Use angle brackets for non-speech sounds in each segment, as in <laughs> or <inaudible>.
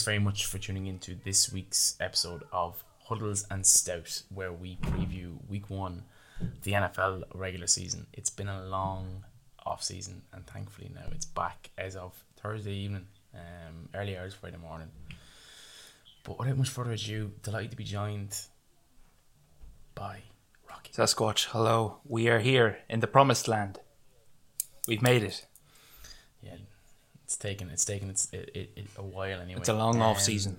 thanks very much for tuning into this week's episode of Huddles and Stout, where we preview week one, the NFL regular season. It's been a long off season, and thankfully now it's back as of Thursday evening, um, early hours Friday morning. But without much further ado, delighted to be joined by Rocky. Sasquatch, hello. We are here in the promised land. We've made it. Yeah, it's taken it's taken it's it, it, it a while anyway. It's a long off Um, season.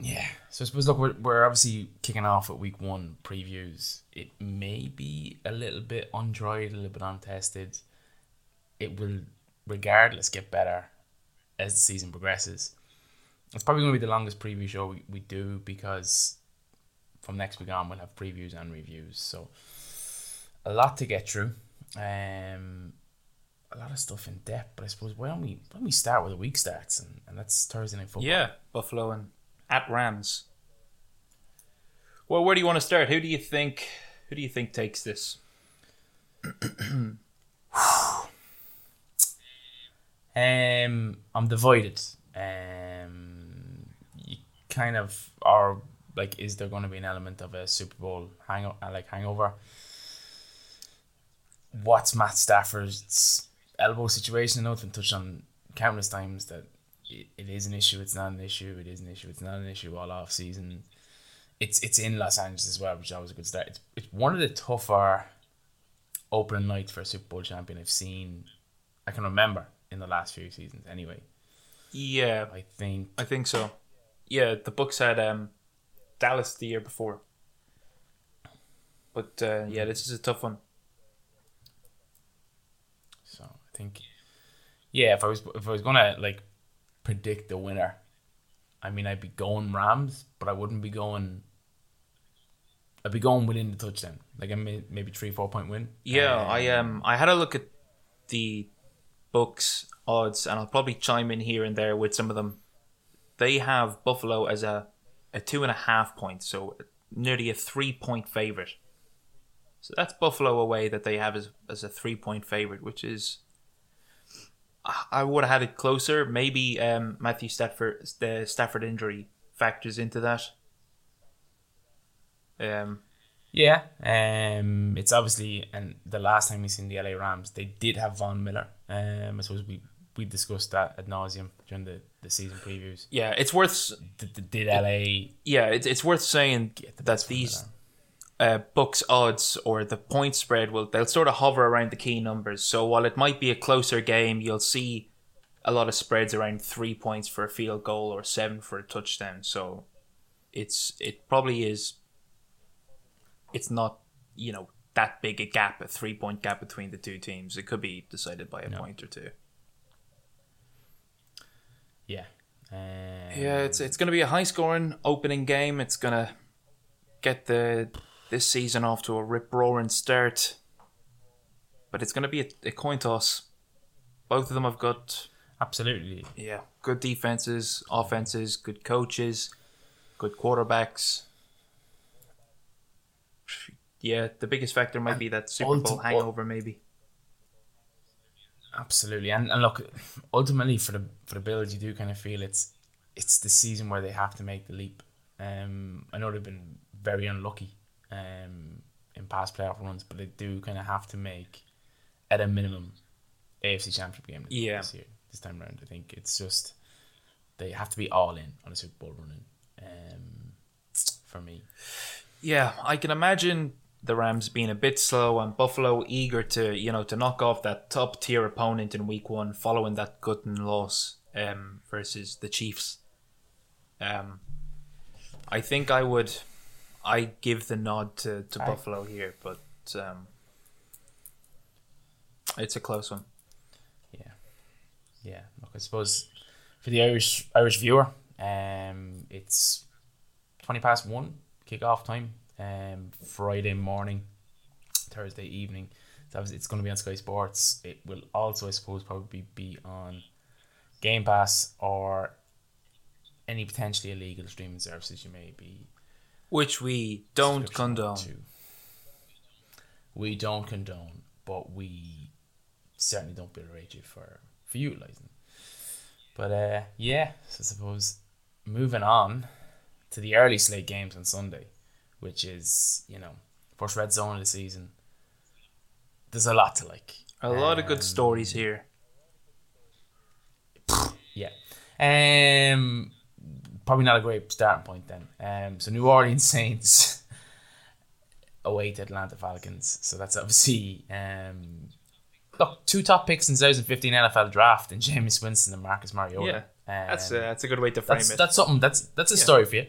Yeah. So I suppose look, we're, we're obviously kicking off at week one previews. It may be a little bit undried, a little bit untested. It will, regardless, get better as the season progresses. It's probably going to be the longest preview show we, we do because from next week on we'll have previews and reviews. So a lot to get through. Um, a lot of stuff in depth, but I suppose why don't we why don't we start with the week starts and, and that's Thursday night football. Yeah, Buffalo and at Rams. Well, where do you want to start? Who do you think? Who do you think takes this? <clears throat> Um, I'm divided. Um, you kind of are like, is there going to be an element of a Super Bowl hang like hangover? What's Matt Stafford's elbow situation? I know it's been touched on countless times that it, it is an issue. It's not an issue. It is an issue. It's not an issue all off season. It's it's in Los Angeles as well, which is always a good start. It's, it's one of the tougher opening nights for a Super Bowl champion I've seen. I can remember in the last few seasons. Anyway, Yeah, I think I think so. Yeah, the books had um, Dallas the year before, but uh, yeah, this is a tough one. so. I think yeah. If I was if I was gonna like predict the winner, I mean I'd be going Rams, but I wouldn't be going. I'd be going within the touchdown, like a may- maybe three four point win. Yeah, Um, I um I had a look at the books odds, and I'll probably chime in here and there with some of them. They have Buffalo as a a two and a half point, so nearly a three point favorite. So that's Buffalo away that they have as as a three point favorite, which is. I would have had it closer. Maybe um, Matthew Stafford, the Stafford injury factors into that. Um, Yeah, um, it's obviously and the last time we seen the LA Rams, they did have Von Miller. Um, I suppose we we discussed that ad nauseum during the, the season previews. yeah, it's worth Did, did, LA yeah, it's it's worth saying that these? Uh, books odds or the point spread will they'll sort of hover around the key numbers. So while it might be a closer game, you'll see a lot of spreads around three points for a field goal or seven for a touchdown. So it's it probably is. It's not you know that big a gap, a three point gap between the two teams. It could be decided by a No. point or two. Yeah. Um, Yeah, it's it's going to be a high scoring opening game. It's going to get the this season off to a rip roaring start. But it's going to be a, a coin toss. Both of them have got absolutely. yeah good defenses, offenses, good coaches, good quarterbacks. Yeah, the biggest factor might be that Super Bowl hangover, maybe. Absolutely, and, and look, ultimately for the for the Bills, you do kind of feel it's it's the season where they have to make the leap. Um, I know they've been very unlucky, um, in past playoff runs, but they do kind of have to make, at a minimum, AFC Championship game Yeah. this year. This time around, I think it's just they have to be all in on a Super Bowl running. Um, for me, Yeah, I can imagine the Rams being a bit slow and Buffalo eager to, you know, to knock off that top tier opponent in week one following that gutting loss um, versus the Chiefs. Um, I think I would I give the nod to, to. Buffalo here, but um, it's a close one. yeah, yeah. Look, I suppose for the Irish Irish viewer, um, it's twenty past one kickoff time, um, Friday morning, Thursday evening. So it's going to be on Sky Sports. It will also, I suppose, probably be on Game Pass or any potentially illegal streaming services you may be Which we don't condone. to. We don't condone, but we certainly don't berate you for for utilizing. But uh, yeah, so I suppose moving on to the early slate games on Sunday, which is you know first red zone of the season. There's a lot to like. A lot of good Um, stories here. Yeah. Um, probably not a great starting point then. Um, so New Orleans <laughs> Saints away to Atlanta Falcons. So that's obviously um, look two top picks in 2015 NFL draft in Jameis Winston and Marcus Mariota. Yeah, Um, That's a, that's a good way to frame that's it. that's something that's that's a Yeah. story for you.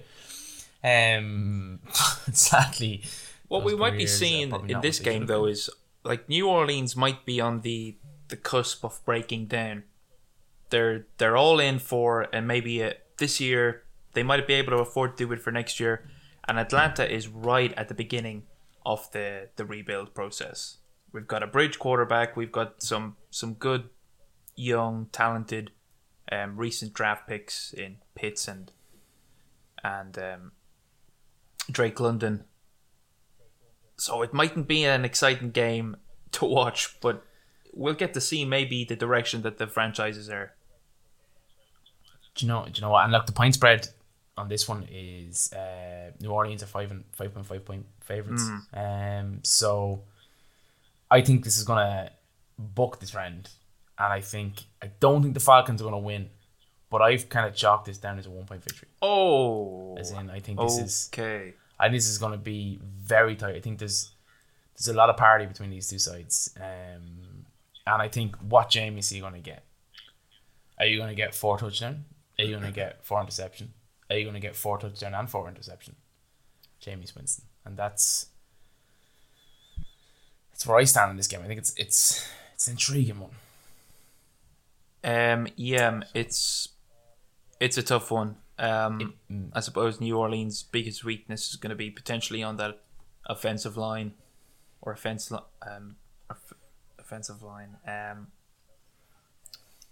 Um, <laughs> sadly, What we might be seeing in this game though is like New Orleans might be on the the cusp of breaking down. They're they're all in for and maybe uh this year they might be able to afford to do it for next year. And Atlanta is right at the beginning of the the rebuild process. We've got a bridge quarterback. We've got some some good young talented um, recent draft picks in Pitts and and um, Drake London so it mightn't be an exciting game to watch, but we'll get to see maybe the direction that the franchises are. Do you know? Do you know what? And look, the point spread on this one is uh, New Orleans are five and five point five point favorites. Um, so I think this is gonna buck the trend, and I think I don't think the Falcons are gonna win, but I've kind of chalked this down as a one point victory. Oh, As in, I think this is okay. I think this is gonna be very tight. I think there's there's a lot of parity between these two sides, um, and I think what Jameis is you gonna get? Are you gonna get four touchdown? Are you gonna <laughs> get four interception? Are you gonna get four touchdown and four interception? Jameis Winston, and that's that's where I stand in this game. I think it's it's it's an intriguing one. Um, yeah, it's it's a tough one. Um, mm. I suppose New Orleans' biggest weakness is going to be potentially on that offensive line or offense um offensive line. Um,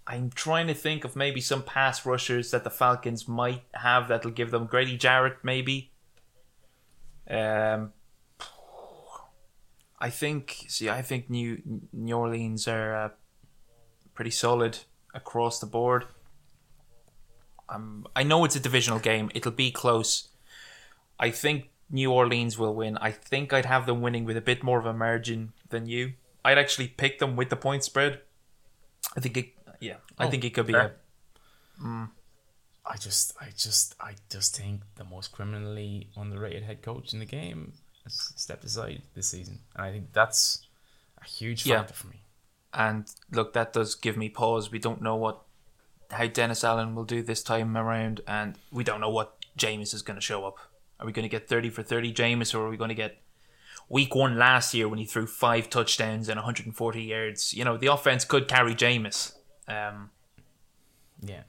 I'm trying to think of maybe some pass rushers that the Falcons might have that'll give them Grady Jarrett maybe. Um, I think. See, I think New New Orleans are uh, pretty solid across the board. Um, I know it's a divisional game. It'll be close. I think New Orleans will win. I think I'd have them winning with a bit more of a margin than you. I'd actually pick them with the point spread. I think it. Yeah, I Oh, think it could be fair. a mm. I just I just I just think the most criminally underrated head coach in the game has stepped aside this season, and I think that's a huge Yeah. factor for me. And look, that does give me pause. We don't know what how Dennis Allen will do this time around, and we don't know what Jameis is going to show up. Are we going to get thirty for thirty Jameis, or are we going to get week one last year when he threw five touchdowns and 140 yards? You know, the offense could carry Jameis. Um, Yeah.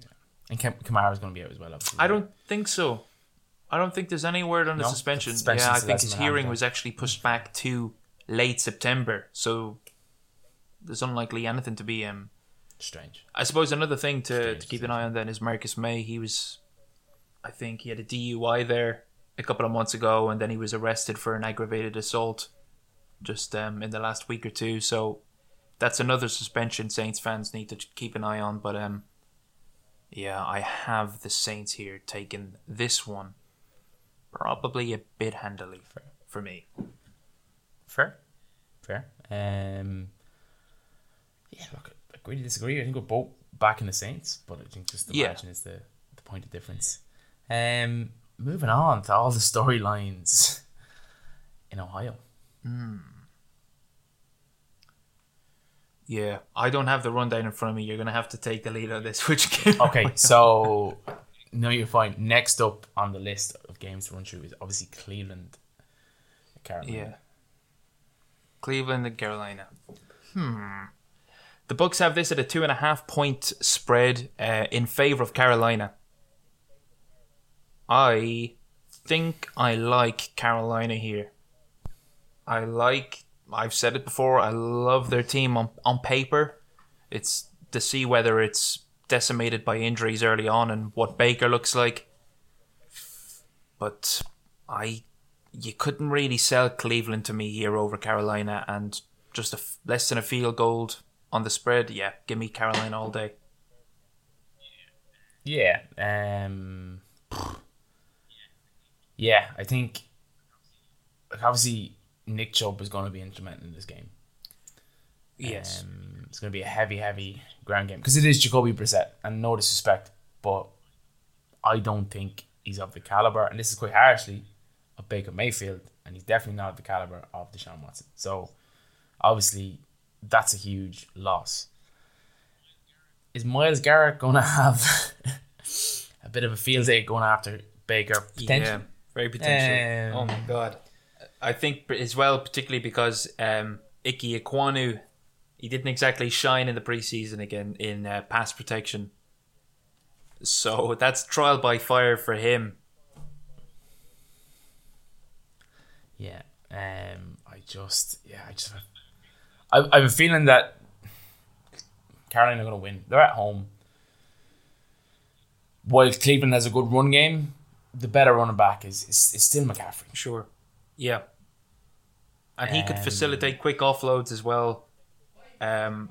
yeah. And Kam- Kamara's going to be out as well. Obviously. I don't think so. I don't think there's any word on the suspension. The yeah, I think his hearing was actually pushed back to late September, so there's unlikely anything to be um, strange. I suppose another thing to, Strange to keep an eye on then is Marcus Maye. He was, I think he had a DUI there a couple of months ago, and then he was arrested for an aggravated assault just um, in the last week or two. So that's another suspension Saints fans need to keep an eye on. But um, yeah, I have the Saints here taking this one probably a bit handily for, for me. Fair, fair. Um, yeah, look, agree to disagree. I think we're both back in the Saints, but I think just the Yeah. margin is the the point of difference. Um, moving on to all the storylines in Ohio. Yeah, I don't have the rundown in front of me. You're gonna have to take the lead on this. <laughs> Which game? Okay, so no, you're fine. Next up on the list of games to run through is obviously Cleveland, Carolina. Yeah. Cleveland and Carolina. Hmm. The books have this at a two and a half point spread uh, in favor of Carolina. I think I like Carolina here. I like. I've said it before. I love their team on on paper. It's to see whether it's decimated by injuries early on and what Baker looks like. But I you couldn't really sell Cleveland to me here over Carolina, and just a less than a field goal on the spread. Yeah, give me Carolina all day. Yeah. Um. Yeah, I think. Like obviously, Nick Chubb is going to be instrumental in this game. Yes. Um, it's going to be a heavy, heavy ground game because it is Jacoby Brissett, and no disrespect, but I don't think he's of the caliber, and this is quite harshly, of Baker Mayfield, and he's definitely not of the caliber of Deshaun Watson. So, obviously, that's a huge loss. Is Myles Garrett going <laughs> to have a bit of a field day going after Baker? Potentially. Yeah, very potentially. Um, oh my god. I think as well, particularly because um, Ike he didn't exactly shine in the preseason again in uh, pass protection. So that's trial by fire for him. Yeah. Um. I just. Yeah. I just. I, I have a feeling that Carolina are going to win. They're at home. While Cleveland has a good run game, the better running back is is, is still McCaffrey. Sure. Yeah. And he could Um, facilitate quick offloads as well. Um,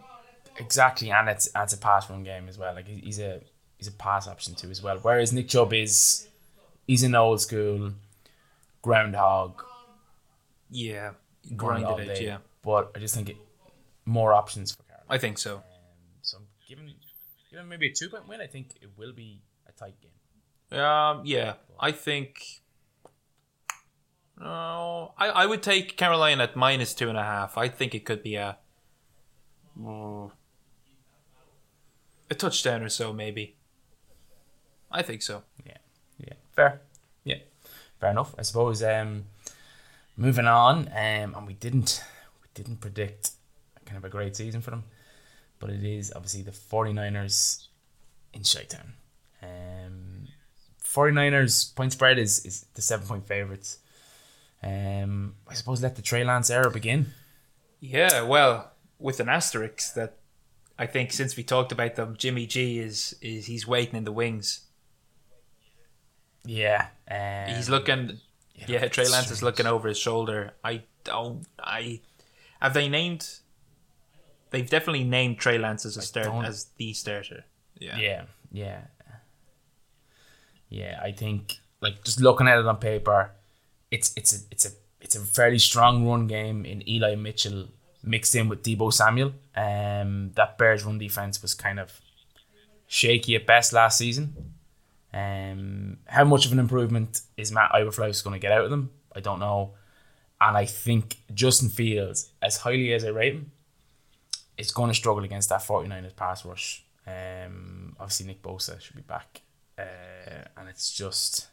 Exactly, and it's it's a pass run game as well. Like he's a he's a pass option too as well. Whereas Nick Chubb is he's an old school groundhog yeah. Grinded it, day. yeah. But I just think it more options for Carolina. I think so. So I'm giving giving maybe a two point win. I think it will be a tight game. Um, yeah, I think. No, I, I would take Carolina at minus two and a half. I think it could be a oh, a touchdown or so, maybe. I think so. Yeah, yeah, fair. Yeah, fair enough. I suppose. Um, moving on, um, and we didn't we didn't predict kind of a great season for them, but it is obviously the 49ers in Chi-Town. Um, 49ers point spread is is the seven point favorites. Um, I suppose let the Trey Lance era begin. Yeah, well, with an asterisk that I think since we talked about them, Jimmy G is is he's waiting in the wings. Yeah, um, He's looking. Yeah, Trey Lance is looking over his shoulder. I don't. I have they named. They've definitely named Trey Lance as a start as the starter. Yeah. Yeah, yeah, yeah. I think like just looking at it on paper, it's it's a it's a it's a fairly strong run game in Eli Mitchell mixed in with Deebo Samuel. Um, that Bears run defense was kind of shaky at best last season. Um, how much of an improvement is Matt Eberflus going to get out of them? I don't know. And I think Justin Fields, as highly as I rate him, is going to struggle against that 49ers pass rush. Um, obviously, Nick Bosa should be back. Uh, and it's just.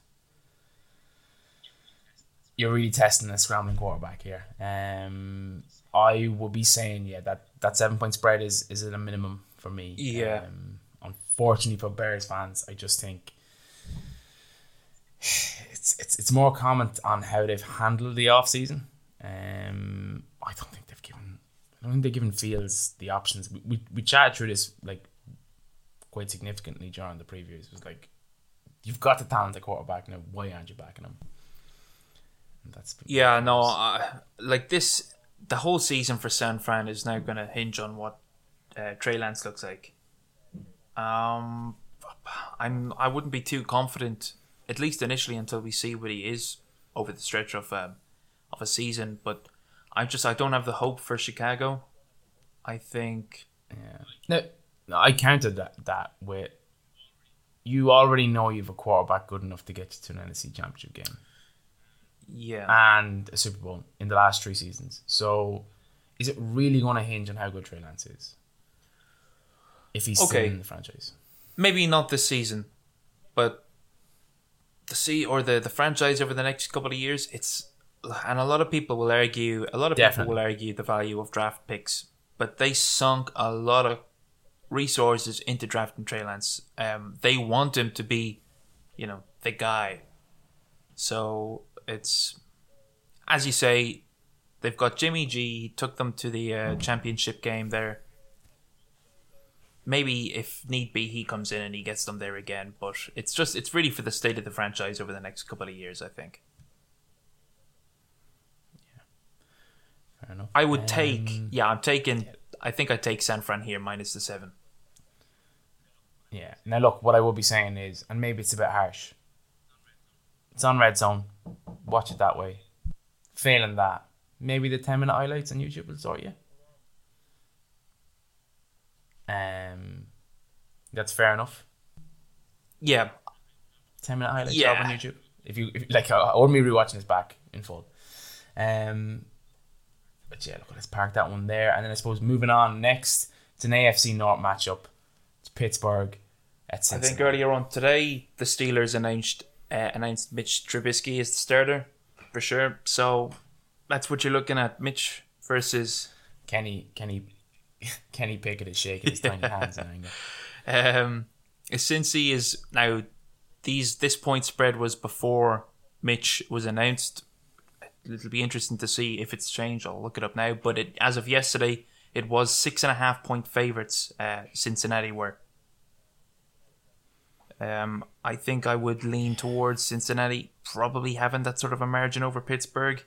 You're really testing a scrambling quarterback here. Um, I would be saying, yeah, that, that seven point spread is, is at a minimum for me. Yeah. Um, unfortunately for Bears fans, I just think <sighs> it's it's it's more comment on how they've handled the off season. Um, I don't think they've given. I don't think they've given Fields the options. We we, we chatted through this like quite significantly during the previews. It was like, you've got the talent at quarterback now. Why aren't you backing him? And that's been- Yeah, no, uh, like this, the whole season for San Fran is now going to hinge on what uh, Trey Lance looks like. Um, I'm I wouldn't be too confident, at least initially, until we see what he is over the stretch of um, of a season. But I just I don't have the hope for Chicago. I think Yeah. No, no, I counted that that with you already know you have a quarterback good enough to get you to an NFC Championship game yeah, and a Super Bowl in the last three seasons. So, is it really going to hinge on how good Trey Lance is? If he's still Okay. in the franchise, maybe not this season, but the sea or the the franchise over the next couple of years, it's and a lot of people will argue, a lot of Definitely. people will argue the value of draft picks, but they sunk a lot of resources into drafting Trey Lance. Um, they want him to be, you know, the guy. So it's as you say, they've got Jimmy G. He took them to the uh, championship game there maybe if need be he comes in and he gets them there again but it's just it's really for the state of the franchise over the next couple of years i think fair enough. i would take Um, yeah i'm taking i think i take san fran here minus the seven Yeah. Now look, what I will be saying is, and maybe it's a bit harsh. It's on red zone. Watch it that way. Failing that, maybe the ten minute highlights on YouTube will sort you. Um, that's fair enough. Yeah, Ten minute highlights Yeah. on YouTube. If you if, like, or me rewatching this back in full. Um, but yeah, look, let's park that one there, and then I suppose moving on next, it's an AFC North matchup. It's Pittsburgh at I think earlier on today the Steelers announced uh, announced Mitch Trubisky as the starter for sure. So that's what you're looking at, Mitch versus. Kenny Kenny <laughs> Kenny Pickett is shaking his tiny hands in anger. Um, Cincy is now these this point spread was before Mitch was announced. It'll be interesting to see if it's changed. I'll look it up now. But it, as of yesterday, it was six and a half point favorites. Uh, Cincinnati were. Um, I think I would lean towards Cincinnati, probably having that sort of a margin over Pittsburgh.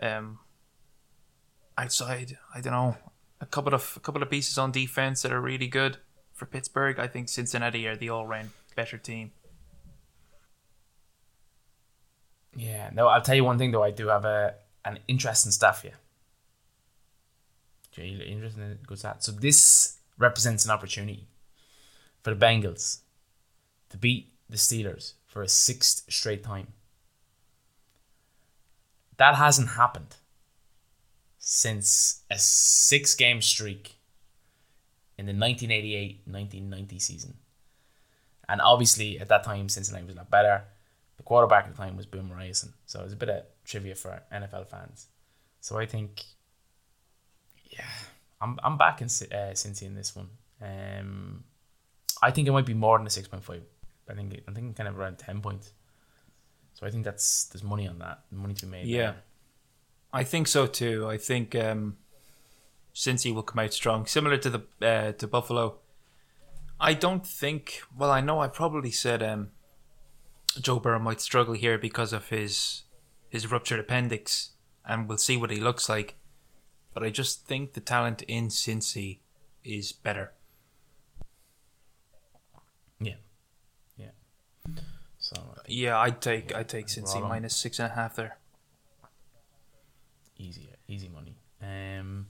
Um, outside, I don't know, a couple of a couple of pieces on defense that are really good for Pittsburgh. I think Cincinnati are the all round better team. Yeah, no, I'll tell you one thing though. I do have a an interesting stat here. you good stat. So this represents an opportunity for the Bengals to beat the Steelers for a sixth straight time. That hasn't happened since a six game streak in the 1988 1990 season. And obviously, at that time, Cincinnati was a lot better. The quarterback at the time was Boomer Esiason. So it was a bit of trivia for NFL fans. So I think, yeah, I'm I'm back in uh, Cincy in this one. Um, I think it might be more than a six point five. I think I think kind of around ten points. So I think that's there's money on that, money to be made. Yeah. there. I think so too. I think um, Cincy will come out strong, similar to the uh, to Buffalo. I don't think. Well, I know I probably said um, Joe Burrow might struggle here because of his his ruptured appendix, and we'll see what he looks like. But I just think the talent in Cincy is better. yeah, yeah. So Yeah, I'd take I'd take Cincy Right minus six and a half there. easy, easy money. Um,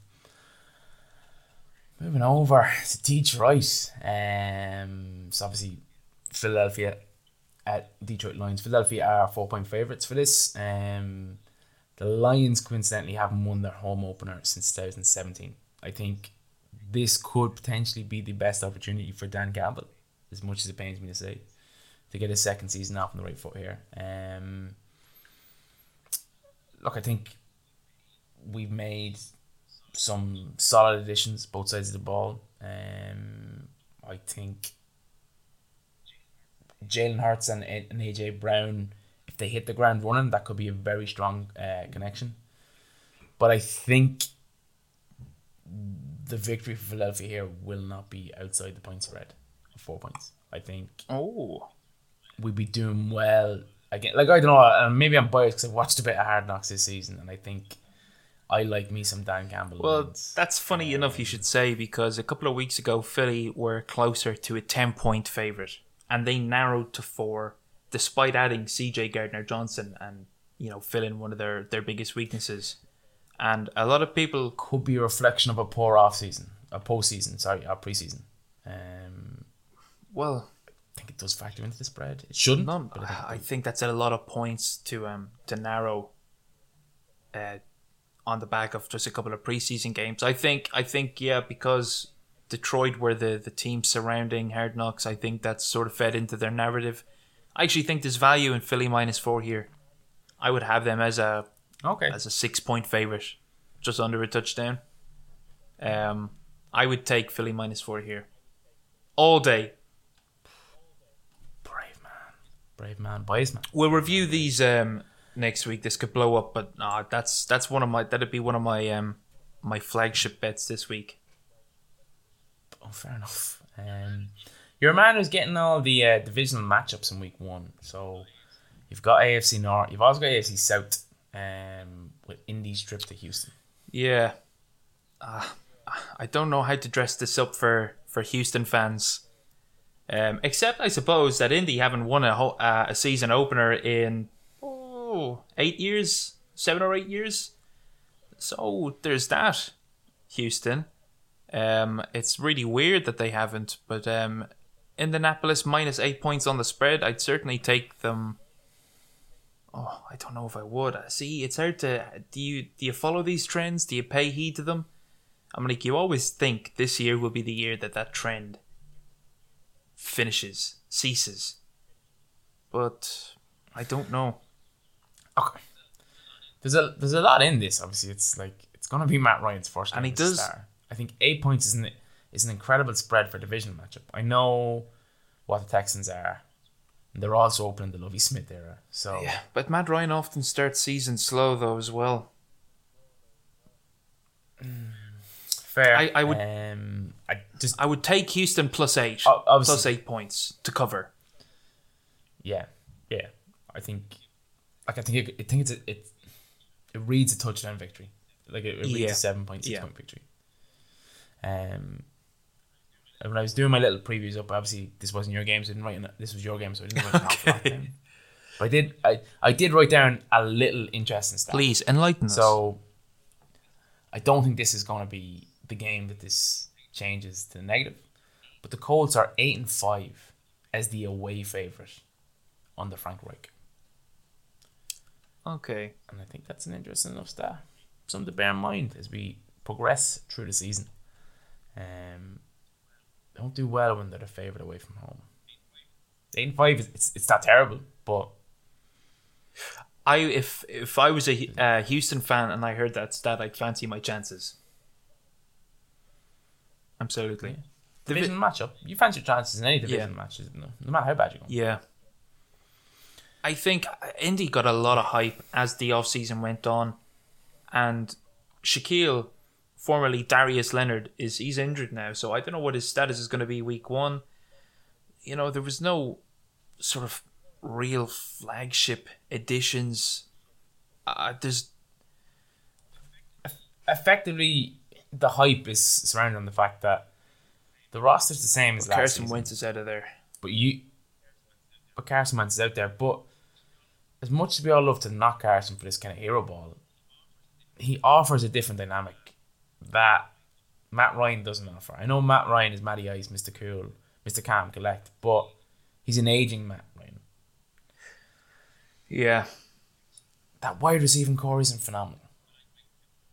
moving over to Detroit. Um, so obviously Philadelphia at Detroit Lions. Philadelphia are four point favorites for this. Um, the Lions coincidentally haven't won their home opener since 2017. I think this could potentially be the best opportunity for Dan Campbell, as much as it pains me to say, to get his second season off on the right foot here. Um, look, I think we've made some solid additions both sides of the ball. Um, I think Jalen Hurts and, and AJ Brown, if they hit the ground running, that could be a very strong uh, connection. But I think the victory for Philadelphia here will not be outside the point spread of four points. I think Oh, we'd be doing well again. Like I don't know, maybe I'm biased because I've watched a bit of Hard Knocks this season, and I think I like me some Dan Campbell. Well, Lions. that's funny enough you should say because a couple of weeks ago Philly were closer to a 10 point favorite and they narrowed to 4 despite adding CJ Gardner Johnson and you know filling one of their their biggest weaknesses. And a lot of people could be a reflection of a poor off season, a postseason, sorry, a preseason. Um, well, I think it does factor into the spread. It shouldn't. none I think I think that's a lot of points to um to narrow uh on the back of just a couple of preseason games. I think I think yeah because Detroit were the the team surrounding Hard Knocks. I think that's sort of fed into their narrative. I actually think there's value in Philly minus four here. I would have them as a okay. as a six point favorite, just under a touchdown. Um, I would take Philly minus four here, all day. Brave man, brave man, wise man. We'll review these um next week. This could blow up, but nah, that's that's one of my that'd be one of my um my flagship bets this week. Oh, fair enough. Um, you're a man who's getting all the uh, divisional matchups in week one. So you've got AFC North. You've also got AFC South. Um, with Indy's trip to Houston. Yeah, uh, I don't know how to dress this up for for Houston fans. Um, except I suppose that Indy haven't won a uh, a season opener in oh, eight years, seven or eight years. So there's that. Houston. Um, it's really weird that they haven't, but um, Indianapolis minus eight points on the spread. I'd certainly take them. Oh, I don't know if I would. See, it's hard to. Do you do you follow these trends? Do you pay heed to them? I'm like, you always think this year will be the year that that trend finishes, ceases. But I don't know. Okay. There's a there's a lot in this. Obviously, it's like it's gonna be Matt Ryan's first game And he does- star. I think eight points is an is an incredible spread for division matchup. I know what the Texans are. They're also opening the Lovie Smith era. So Yeah, but Matt Ryan often starts seasons slow though as well. fair. I- I would- Um, I just I would take Houston plus eight, plus eight points to cover. yeah, yeah. I think like I think it, I think it's a, it it reads a touchdown victory. Like it, it reads Yeah. a seven point six Yeah. point victory. Um. When I was doing my little previews up, obviously this wasn't your game, so I didn't write. This was your game, so I didn't write <laughs> Okay. down. But I did. I I did write down a little interesting stuff. Please enlighten us. So I don't think this is going to be the game that this changes to the negative. But the Colts are eight and five as the away favorite under Frank Reich, okay, and I think that's an interesting enough stat. Something to bear in mind as we progress through the season. Um, don't do well when they're the favorite away from home. Eight and five is it's it's not terrible, but I if if I was a uh, Houston fan and I heard that stat, I'd fancy my chances. Absolutely. Yeah. division matchup. You fancy your chances in any division matches, no, no matter how bad you're going. Yeah. I think Indy got a lot of hype as the offseason went on. And Shaquille, formerly Darius Leonard, is he's injured now, so I don't know what his status is going to be week one. You know, there was no sort of real flagship additions. Uh, there's effectively the hype is surrounding the fact that the roster's the same as last Carson season, Wentz is out of there. but you, but Carson Wentz is out there. But as much as we all love to knock Carson for this kind of hero ball, he offers a different dynamic that Matt Ryan doesn't offer. I know Matt Ryan is Matty Ice, Mr. Cool, Mr. Calm, Collect, but he's an aging Matt Ryan. Yeah, That wide receiving core isn't phenomenal.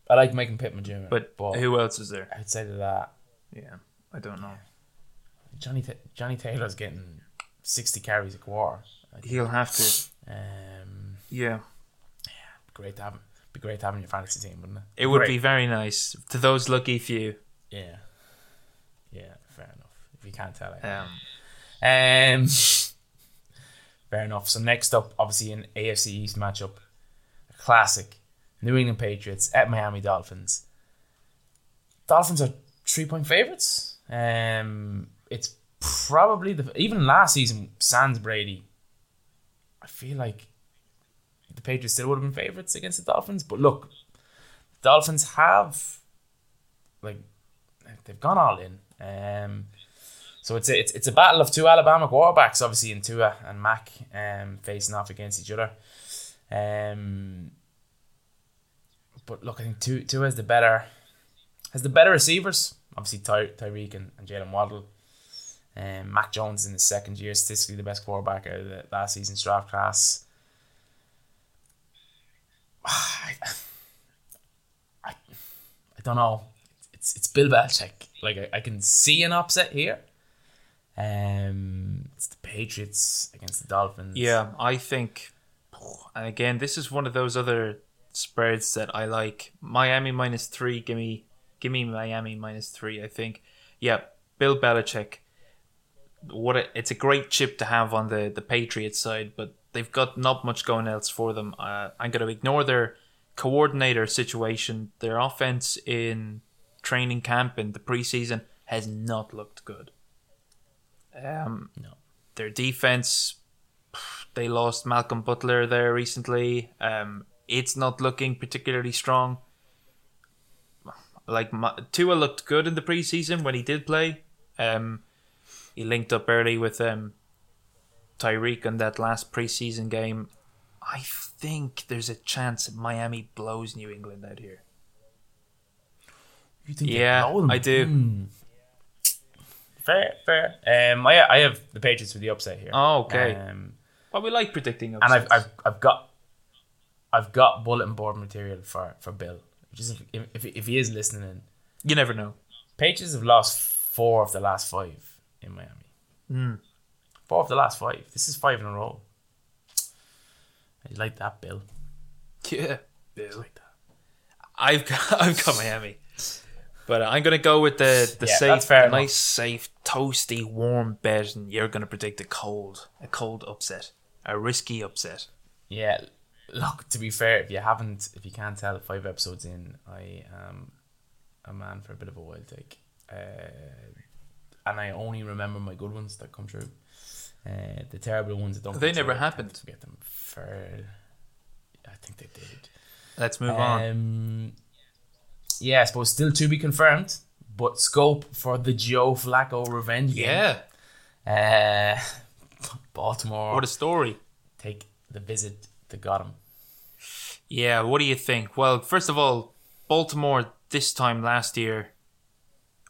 I like Mike Pittman Jr., but, but who else is there? outside of that, Yeah, I don't know. Johnny Ta Johnny Taylor's getting sixty carries a quarter. He'll have to. Um, Yeah. great to have him. Be great to have him in your fantasy team, wouldn't it? It would Great. be very nice to those lucky few. Yeah, yeah, fair enough. If you can't tell, it. Um, Um, <laughs> fair enough. So next up, obviously an AFC East matchup, a classic: New England Patriots at Miami Dolphins. Dolphins are three point favorites. Um, it's probably the even last season, Sans Brady. I feel like the Patriots still would have been favorites against the Dolphins, but look, Dolphins have like they've gone all in. Um, so it's a, it's it's a battle of two Alabama quarterbacks, obviously in Tua and Mac, um, facing off against each other. Um, but look, I think Tua, Tua has the better has the better receivers. Obviously, Ty, Tyreek and, and Jaylen Waddle. Um, Mac Jones in his second year, statistically the best quarterback out of the last season's draft class. <sighs> I, I, I don't know. It's it's Bill Belichick. Like I, I can see an upset here. Um, it's the Patriots against the Dolphins. yeah, I think. And again, this is one of those other spreads that I like. Miami minus three. Give me, give me Miami minus three. I think. Yeah, Bill Belichick. What a, it's a great chip to have on the the Patriots side, but they've got not much going else for them. Uh, I'm going to ignore their coordinator situation. Their offense in training camp and the preseason has not looked good. Um, No. their defense, they lost Malcolm Butler there recently. Um, it's not looking particularly strong. Like Ma- Tua looked good in the preseason when he did play. Um, he linked up early with um, Tyreek on that last preseason game. I think there's a chance Miami blows New England out here. You think Yeah. I do. Hmm. Fair, fair. Um, I, I have the Patriots with the upset here. Oh, okay. Um, But we like predicting and. I've, I've I've got I've got bulletin board material for for Bill. Just if if, if he is listening in, you never know. Patriots have lost four of the last five in Miami. Hmm. Four of the last five. This is five in a row. I like that, Bill. Yeah. I like that. I've got <laughs> I've got Miami. But I'm gonna go with the the Yeah, safe, the enough. nice, safe, toasty, warm bed, and you're gonna predict a cold, a cold upset, a risky upset. Yeah, look. To be fair, if you haven't, if you can't tell, five episodes in, I am a man for a bit of a wild take, uh, and I only remember my good ones that come true. Uh, the terrible ones that don't. They true, never I happened. to Forget them. For I think they did. Let's move on. Um, yeah, I suppose still to be confirmed, but scope for the Joe Flacco revenge game. Yeah, Uh, <laughs> Baltimore what a story. take the visit to Gotham. Yeah, what do you think? Well, first of all, Baltimore this time last year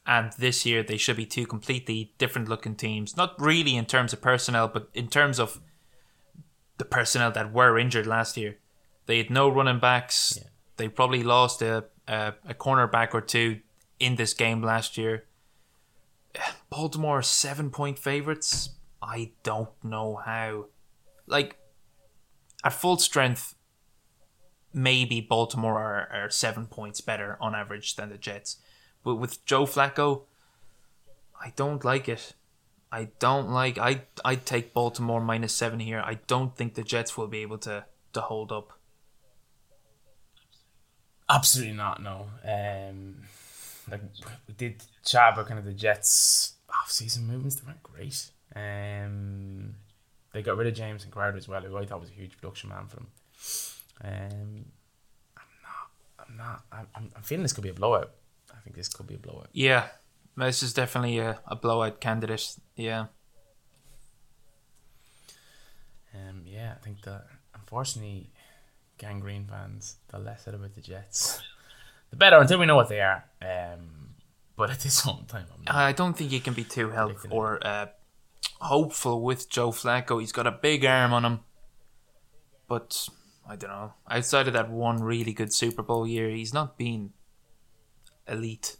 and this year they should be two completely different looking teams. Not really in terms of personnel, but in terms of the personnel that were injured last year. They had no running backs. Yeah. They probably lost a, a a cornerback or two in this game last year. <sighs> Baltimore seven point favorites. I don't know how. Like at full strength, maybe Baltimore are, are seven points better on average than the Jets. But with Joe Flacco, I don't like it. I don't like I I'd take Baltimore minus seven here. I don't think the Jets will be able to to hold up. Absolutely not. No. Um, like we did chat about kind of the Jets off-season movements. They weren't great. Um, they got rid of Jamison Crowder as well, who I thought was a huge production man for them. Um, I'm not. I'm not. I'm, I'm, feeling this could be a blowout. I think this could be a blowout. Yeah, this is definitely a, a blowout candidate. Yeah. Um, yeah, I think that unfortunately, Gang Green fans, the less said about the Jets, the better. Until we know what they are. Um, but at this moment <laughs> time, I'm not. I don't think you can be too helpful or uh, hopeful with Joe Flacco. He's got a big arm on him, but I don't know. Outside of that one really good Super Bowl year, he's not been elite,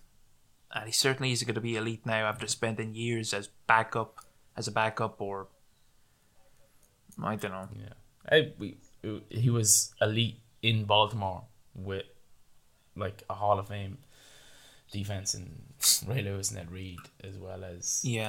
and he certainly isn't going to be elite now after spending years as backup, as a backup, or I don't know. Yeah, I, we, he was elite in Baltimore with like a Hall of Fame defense and <laughs> Ray Lewis and Ed Reed as well as Yeah,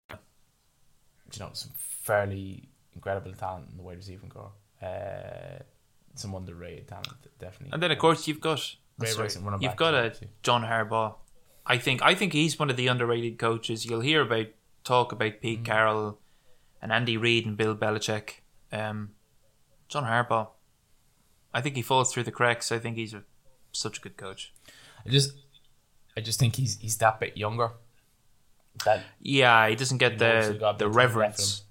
you know some fairly incredible talent in the wide receiving core. Uh, some underrated talent, definitely. and then of course you've got sorry, you've got a. John Harbaugh. I think I think he's one of the underrated coaches. You'll hear about talk about Mm. Pete Carroll and Andy Reid and Bill Belichick. Um, John Harbaugh. I think he falls through the cracks. I think he's a, such a good coach. I just, I just think he's he's that bit younger. That Yeah, he doesn't get the the the time left reverence.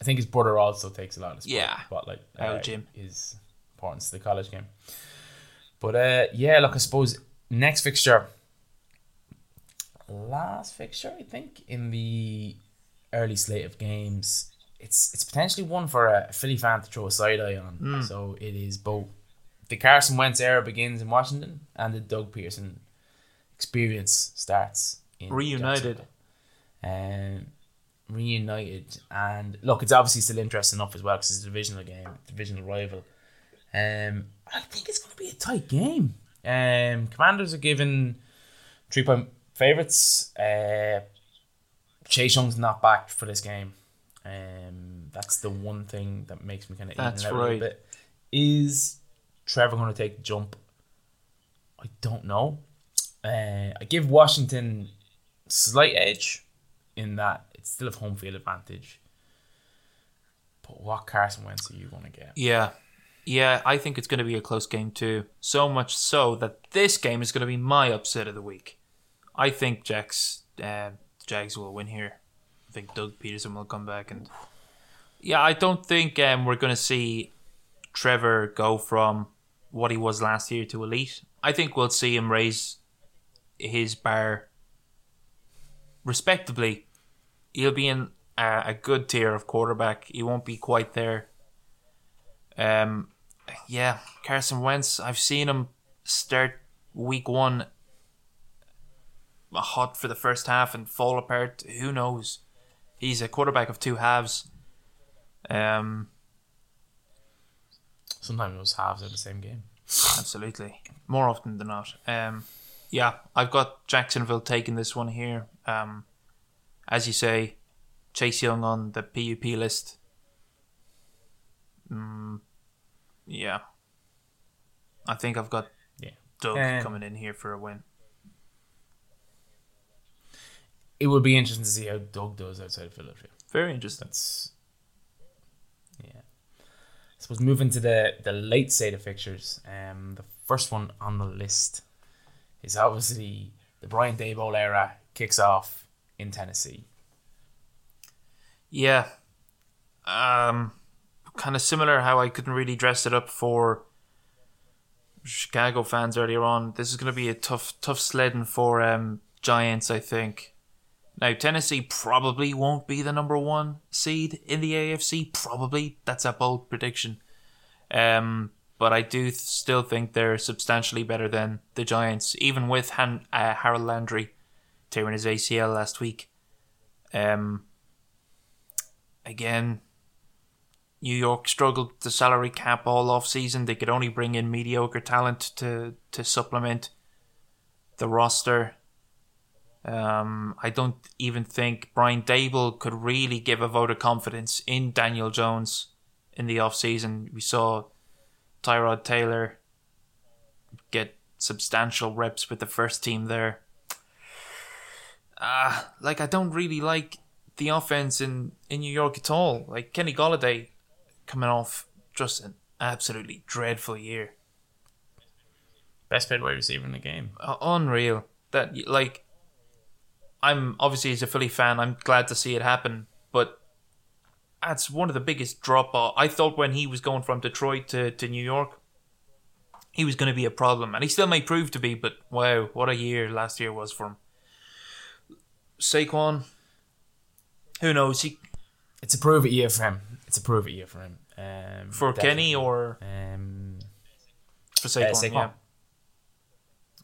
I think his brother also takes a lot of spot, Yeah. spotlight. Oh, uh, Jim. His importance to the college game. But uh, yeah, look, I suppose next fixture, last fixture, I think, in the early slate of games. It's it's potentially one for a Philly fan to throw a side eye on. Hmm. So it is both the Carson Wentz era begins in Washington and the Doug Pederson experience starts Reunited. Um, reunited and look, it's obviously still interesting enough as well because it's a divisional game, divisional rival. Um, I think it's going to be a tight game. Um, Commanders are given three point favorites. Uh, Chase Young's not back for this game. Um, that's the one thing that makes me kind of That's out a right. little bit. Is Trevor going to take the jump? I don't know. Uh, I give Washington slight edge in that it's still a home field advantage. But what Carson Wentz are you going to get? Yeah. Yeah, I think it's going to be a close game too. So much so that this game is going to be my upset of the week. I think Jags, uh, Jags will win here. I think Doug Pederson will come back and. Yeah, I don't think um, we're going to see Trevor go from what he was last year to elite. I think we'll see him raise his bar respectably. He'll be in a, a good tier of quarterback. He won't be quite there. Um, yeah, Carson Wentz. I've seen him start week one hot for the first half and fall apart. Who knows? He's a quarterback of two halves. Um, Sometimes those halves are the same game. absolutely. More often than not. Um, yeah, I've got Jacksonville taking this one here. Um, as you say, Chase Young on the PUP list. Mm, yeah. I think I've got Yeah. Doug Uh, coming in here for a win. It would be interesting to see how Doug does outside of Philadelphia. Very interesting. That's yeah. I suppose moving to the the late state of fixtures. Um, the first one on the list is obviously the Brian Daboll era kicks off in Tennessee. Yeah. Um, kind of similar how I couldn't really dress it up for Chicago fans earlier on. This is going to be a tough, tough sledding for um, Giants, I think. Now, Tennessee probably won't be the number one seed in the AFC. Probably. That's a bold prediction. Um, but I do th- still think they're substantially better than the Giants, even with Han- uh, Harold Landry tearing his ACL last week. Um, again, New York struggled the salary cap all off season. They could only bring in mediocre talent to to supplement the roster. Um, I don't even think Brian Daboll could really give a vote of confidence in Daniel Jones in the off season. We saw Tyrod Taylor get substantial reps with the first team there. Ah, like I don't really like the offense in, in New York at all. Like Kenny Golladay coming off just an absolutely dreadful year. Best paid wide receiver in the game. Uh, unreal. That like I'm obviously as a Philly fan, I'm glad to see it happen, but that's one of the biggest drop off. I thought when he was going from Detroit to, to New York, he was going to be a problem, and he still may prove to be. But wow, what a year last year was for him. Saquon, who knows? He It's a prove it year for him. It's a prove it year for him. Um, for Kenny or um, for Saquon? Saquon. Yeah.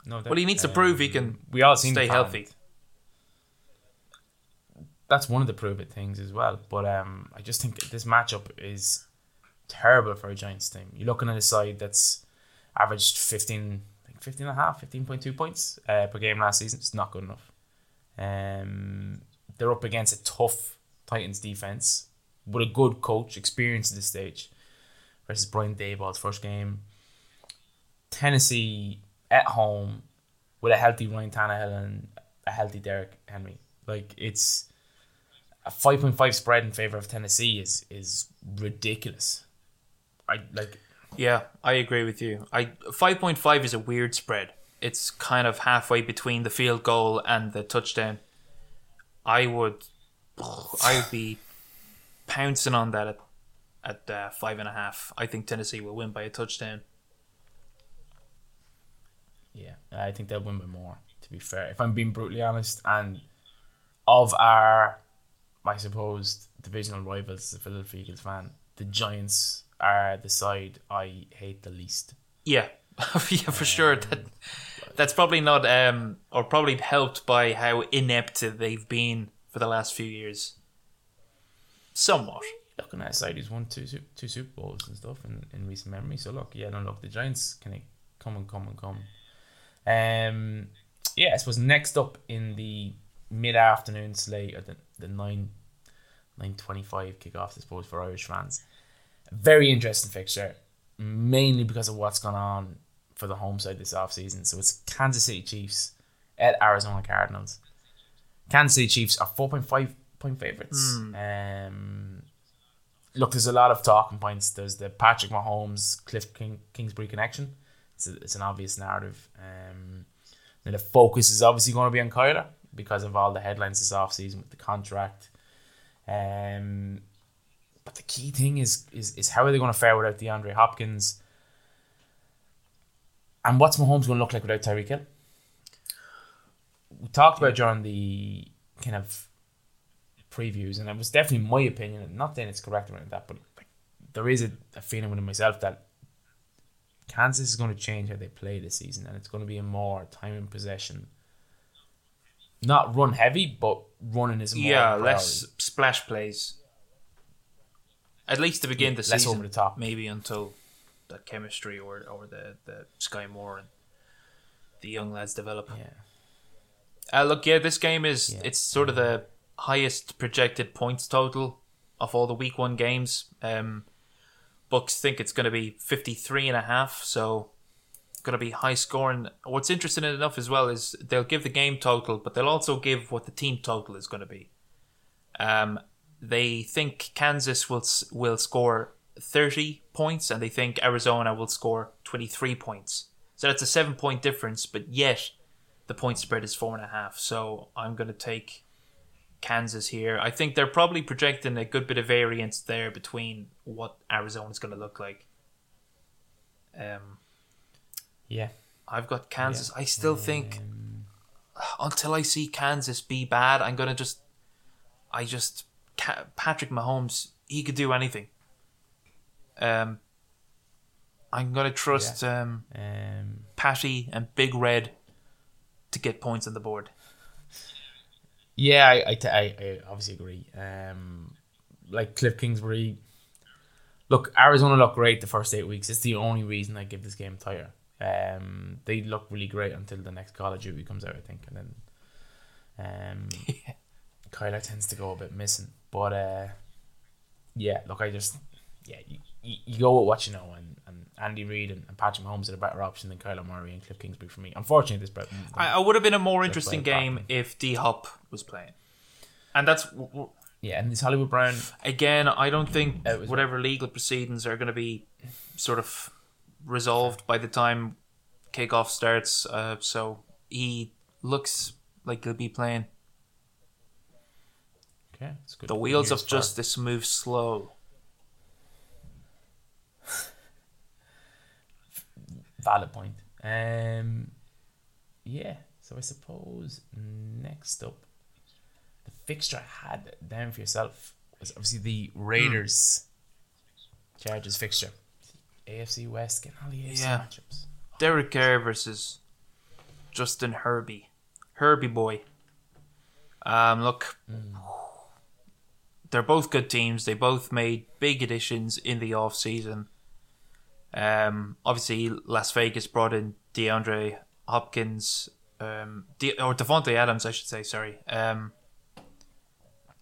no, Well, he needs to prove he can We all stay talent. healthy. That's one of the prove it things as well. But um, I just think this matchup is terrible for a Giants team. You're looking at a side that's averaged 15, like 15 and a half, 15.2 points uh, per game last season. It's not good enough. Um, they're up against a tough Titans defense with a good coach, experience at this stage, versus Brian Daboll's first game. Tennessee at home with a healthy Ryan Tannehill and a healthy Derrick Henry. Like it's a five point five spread in favor of Tennessee is is ridiculous. I like Yeah, I agree with you. I five point five is a weird spread. It's kind of halfway between the field goal and the touchdown. I would, <sighs> I would be pouncing on that at at uh, five and a half. I think Tennessee will win by a touchdown. yeah, I think they'll win by more. To be fair, if I'm being brutally honest, and of our, I suppose, divisional rivals, the Philadelphia Eagles fan, the Giants are the side I hate the least. Yeah, <laughs> yeah, for sure. That that's probably not um or probably helped by how inept they've been for the last few years. Somewhat. looking at side who's won two two Super Bowls and stuff in, in recent memory. So look, yeah, no, look, the Giants can come and come and come. Um, yeah, I suppose next up in the mid afternoon slate, or the the nine nine twenty five kickoff, I suppose, for Irish fans. Very interesting fixture, mainly because of what's gone on for the home side this off season. So it's Kansas City Chiefs at Arizona Cardinals. Kansas City Chiefs are four point five point favorites. Um, look, there's a lot of talking points. There's the Patrick Mahomes Cliff King, Kingsbury connection. It's, a, it's an obvious narrative. Um, and the focus is obviously going to be on Kyler because of all the headlines this offseason with the contract. Um, but the key thing is, is is how are they going to fare without DeAndre Hopkins? And what's Mahomes going to look like without Tyreek Hill? We talked about during the kind of previews, and it was definitely my opinion. and Not saying it's correct or anything like that, but like, there is a, a feeling within myself that Kansas is going to change how they play this season, and it's going to be a more time in possession. Not run heavy, but running is more yeah, priority. less splash plays. At least to begin Yeah, the less season, over the top. maybe until that chemistry or or the the Skyy Moore and the young lads develop. Yeah. Uh, look, yeah, this game is Yeah. it's sort of the highest projected points total of all the week one games. Um, Bucks think it's going to be 53 and a half, so going to be high scoring. What's interesting enough as well is they'll give the game total, but they'll also give what the team total is going to be. Um, they think Kansas will will score 30 points, and they think Arizona will score 23 points. So that's a seven point difference, but yet the point spread is four and a half. So I'm going to take Kansas here. I think they're probably projecting a good bit of variance there between what Arizona's going to look like. Um, Yeah. I've got Kansas. I still think Um, until I see Kansas be bad, I'm gonna just, I just Patrick Mahomes. He could do anything. Um, I'm gonna trust um, um, Patty and Big Red to get points on the board. Yeah, I, I, I obviously agree. Um, like Cliff Kingsbury, look, Arizona looked great the first eight weeks. It's the only reason I give this game tire. Um, they look really great until the next Call of Duty comes out, I think, and then um, <laughs> Kyler tends to go a bit missing. But uh, yeah, look, I just yeah, you, you, you go with what you know, and, and Andy Reid and, and Patrick Mahomes are a better option than Kyler Murray and Cliff Kingsbury for me. Unfortunately, this Brett. I, I would have been a more interesting game back. if D Hop was playing, and that's yeah, and this Hollywood Brown. again. I don't think whatever legal proceedings are going to be sort of resolved by the time kickoff starts. Uh, so he looks like he'll be playing. Okay, it's good. The wheels of justice move slow. Valid point. Um, yeah. So I suppose next up, the fixture I had down for yourself was obviously the Raiders Chargers fixture. AFC West getting all the AFC Yeah. matchups. Derek Carr versus Justin Herbie. Herbie boy. Um, look, they're both good teams. They both made big additions in the off season. Um, obviously, Las Vegas brought in DeAndre Hopkins, um, De- or Davante Adams, I should say. Sorry. Um,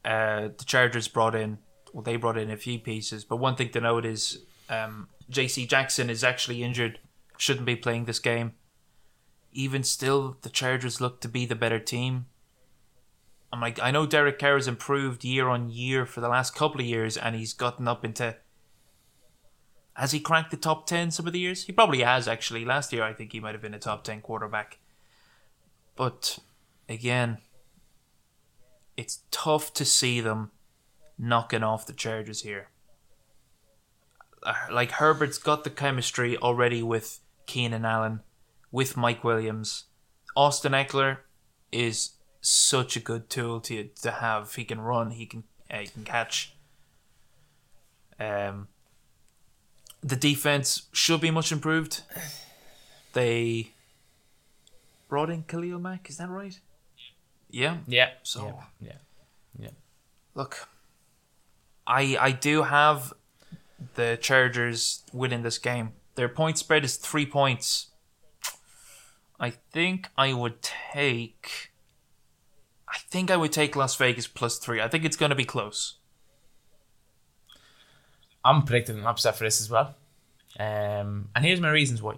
uh, the Chargers brought in, well, they brought in a few pieces, but one thing to note is um, J.C. Jackson is actually injured, shouldn't be playing this game. Even still, the Chargers look to be the better team. I'm like, I know Derek Carr has improved year on year for the last couple of years, and he's gotten up into. Has he cracked the top 10 some of the years? He probably has, actually. Last year, I think he might have been a top 10 quarterback. But, again, it's tough to see them knocking off the Chargers here. Uh, Like, Herbert's got the chemistry already with Keenan Allen, with Mike Williams. Austin Ekeler is such a good tool to to have. He can run, he can uh, he can catch. Um, the defense should be much improved. They brought in Khalil Mack, is that right? Yeah. Yeah. So- yeah, yeah. Look, I I do have the Chargers winning this game. Their point spread is three points. I think I would take. I I think I would take Las Vegas plus three. I think it's going to be close. I'm predicting an upset for this as well. Um, and here's my reasons why.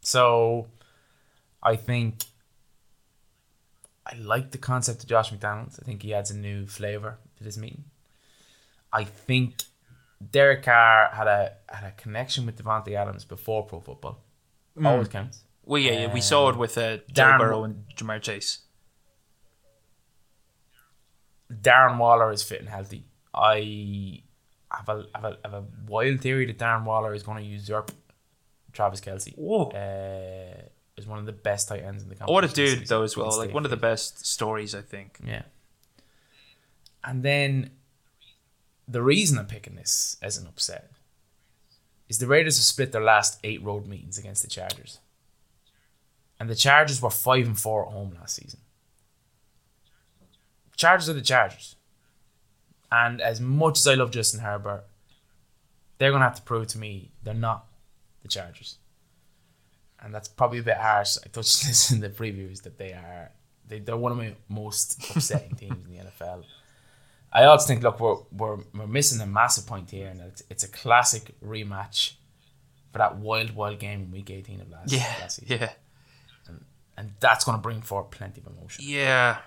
So, I think I like the concept of Josh McDaniels. I think he adds a new flavor to this meeting. I think Derek Carr had a had a connection with Davante Adams before pro football. Always counts. Well, yeah, yeah we saw it with uh, Joe Darren- Burrow and Ja'Marr Chase. Darren Waller is fit and healthy. I have a, have a, have a wild theory that Darren Waller is going to usurp Travis Kelce. Whoa. Uh, is one of the best tight ends in the competition. What a dude, though, as well. Like one of the best stories, I think. Yeah. And then the reason I'm picking this as an upset is the Raiders have split their last eight road meetings against the Chargers. And the Chargers were five and four at home last season. Chargers are the Chargers. And as much as I love Justin Herbert, they're gonna have to prove to me they're not the Chargers. And that's probably a bit harsh. I touched <laughs> this in the previews that they are they, they're one of my most upsetting <laughs> teams in the NFL. I also think look we're, we're we're missing a massive point here and it's, it's a classic rematch for that wild wild game in week 18 of last, Yeah, last season. yeah, And that's going to bring forth plenty of emotion. yeah.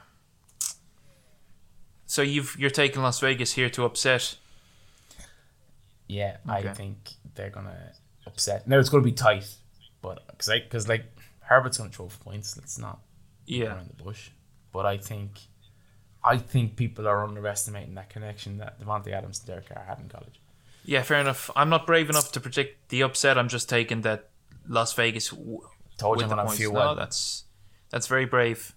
So you've you're taking Las Vegas here to upset. Yeah, I think they're gonna upset. Now it's gonna be tight, but because like because like Herbert's gonna throw for points. Let's not Yeah, around the bush. But I think, I think people are underestimating that connection that Davante Adams and Derek Carr had in college. yeah. Fair enough. I'm not brave enough to predict the upset. I'm just taking that Las Vegas w- Told you with I'm the gonna points. feel No, well. that's that's very brave.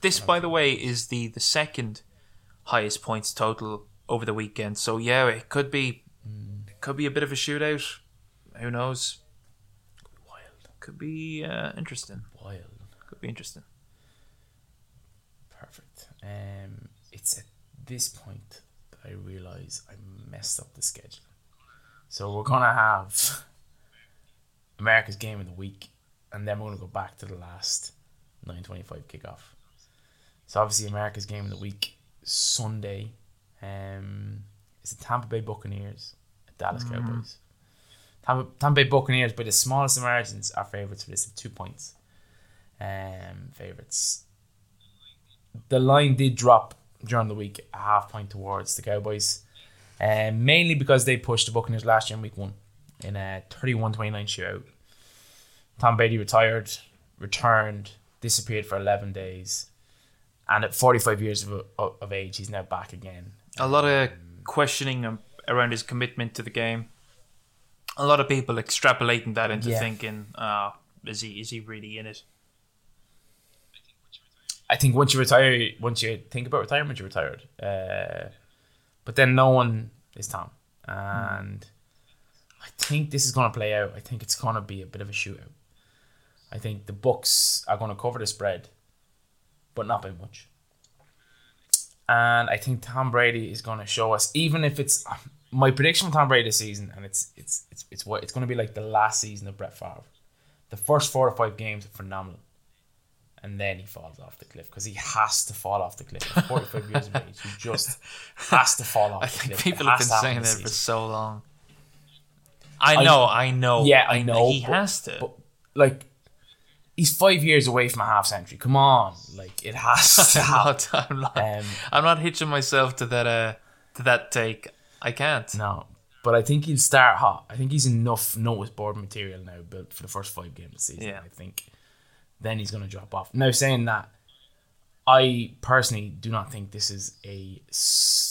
This, by the way, is the the second highest points total over the weekend. So yeah, it could be it could be a bit of a shootout. Who knows? Wild, Could be uh, interesting. wild, Could be interesting. perfect. Um, it's at this point that I realize I messed up the schedule. So we're gonna have America's game of the week, and then we're gonna go back to the last nine twenty-five kickoff. So obviously America's game of the week Sunday, um, is the Tampa Bay Buccaneers, at Dallas Cowboys. Tampa, Tampa Bay Buccaneers by the smallest of margins are favourites for this at two points. Um, favourites. The line did drop during the week a half point towards the Cowboys, um, mainly because they pushed the Buccaneers last year in week one in a 31-29 shootout. Tom Brady retired, returned, disappeared for 11 days, and at 45 years of, of age, he's now back again. A lot of questioning around his commitment to the game. A lot of people extrapolating that into Yeah. thinking, uh, is he is he really in it? I think once you retire, once you think about retirement, you're retired. Uh, but then no one is Tom, and I think this is going to play out. I think it's going to be a bit of a shootout. I think the books are going to cover the spread, but not by much. And I think Tom Brady is going to show us, even if it's my prediction for Tom Brady this season, and it's it's it's it's what it's going to be like the last season of Brett Favre. The first four or five games are phenomenal and then he falls off the cliff because he has to fall off the cliff. At 45 years of age, he just <laughs> has to fall off I the think cliff. people have been saying that for so long. I know, I, know. Yeah, I know. He but- has to. But, like, he's five years away from a half century. Come on. Like, it has <laughs> to I'm happen. not, I'm not, Um, I'm not hitching myself to that uh to that take. I can't. No. But I think he'll start hot. I think he's enough notice board material now built for the first five games of the season. Yeah. I think then he's going to drop off. Now, saying that, I personally do not think this is a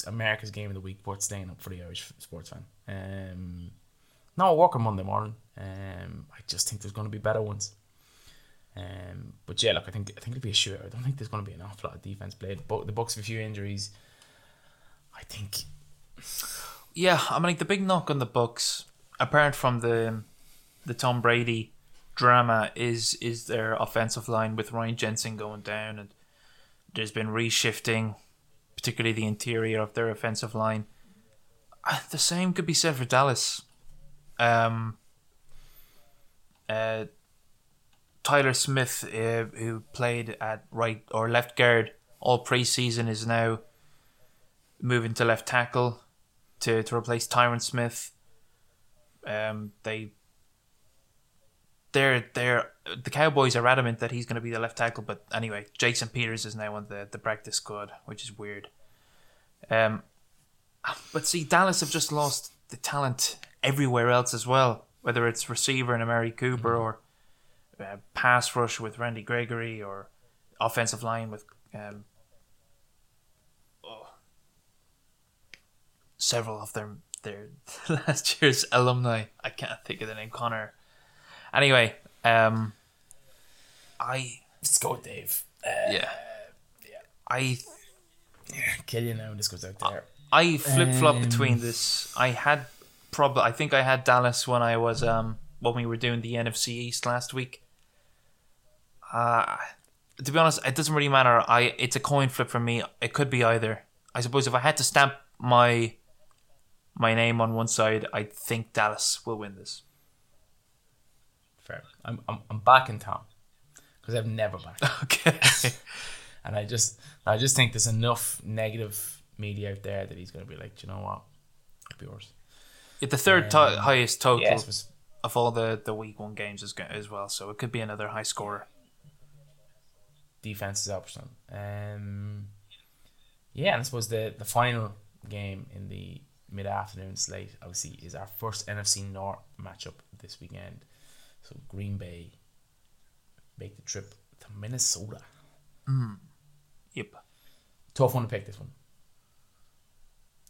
America's game of the week worth staying up for the Irish sports fan. Um, no, I work on Monday morning. Um, I just think there's going to be better ones. Um, but yeah, look, I think I think it'll be a shootout. I don't think there's going to be an awful lot of defense played. But the Bucs have a few injuries. I think Yeah, I mean, like the big knock on the Bucs, apart from the the Tom Brady drama, is is their offensive line with Ryan Jensen going down, and there's been reshifting, particularly the interior of their offensive line. Uh, The same could be said for Dallas. Um, uh, Tyler Smith, uh, who played at right or left guard all preseason is now moving to left tackle to, to replace Tyron Smith. Um, they they're they're the Cowboys are adamant that he's going to be the left tackle, but anyway, Jason Peters is now on the the practice squad, which is weird. Um, but see, Dallas have just lost the talent everywhere else as well, whether it's receiver in Amari Cooper or uh, pass rush with Randy Gregory or offensive line with um, oh, several of their their <laughs> last year's alumni. I can't think of the name. Connor. Anyway, um, I Let's go with Dave. Uh, yeah, I kill you now. This goes out there. I flip flop Um, between this. I had probably I think I had Dallas when I was um when we were doing the NFC East last week. Uh to be honest, it doesn't really matter. I it's a coin flip for me. It could be either. I suppose if I had to stamp my my name on one side, I think Dallas will win this. Fair. I'm I'm, I'm backing Tom because I've never backed. him. Okay. <laughs> and I just I just think there's enough negative media out there that he's going to be like, "Do you know what, it'll be yours. the third to- highest total of all the the week one games as, as well, so it could be another high scorer. Defense is optional. Um, yeah, and I suppose the the final game in the mid afternoon slate obviously is our first NFC North matchup this weekend. So Green Bay make the trip to Minnesota. Yep. Tough one to pick this one.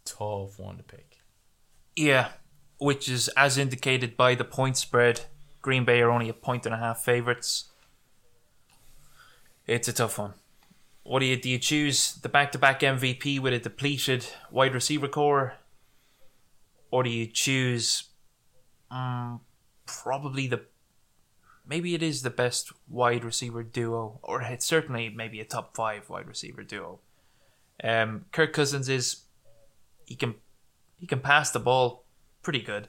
Tough one to pick. Yeah, which is as indicated by the point spread. Green Bay are only a point and a half favorites. It's a tough one. What do you do? You choose the back-to-back MVP with a depleted wide receiver core, or do you choose um, probably the maybe it is the best wide receiver duo, or it's certainly maybe a top five wide receiver duo. Um, Kirk Cousins is he can he can pass the ball pretty good.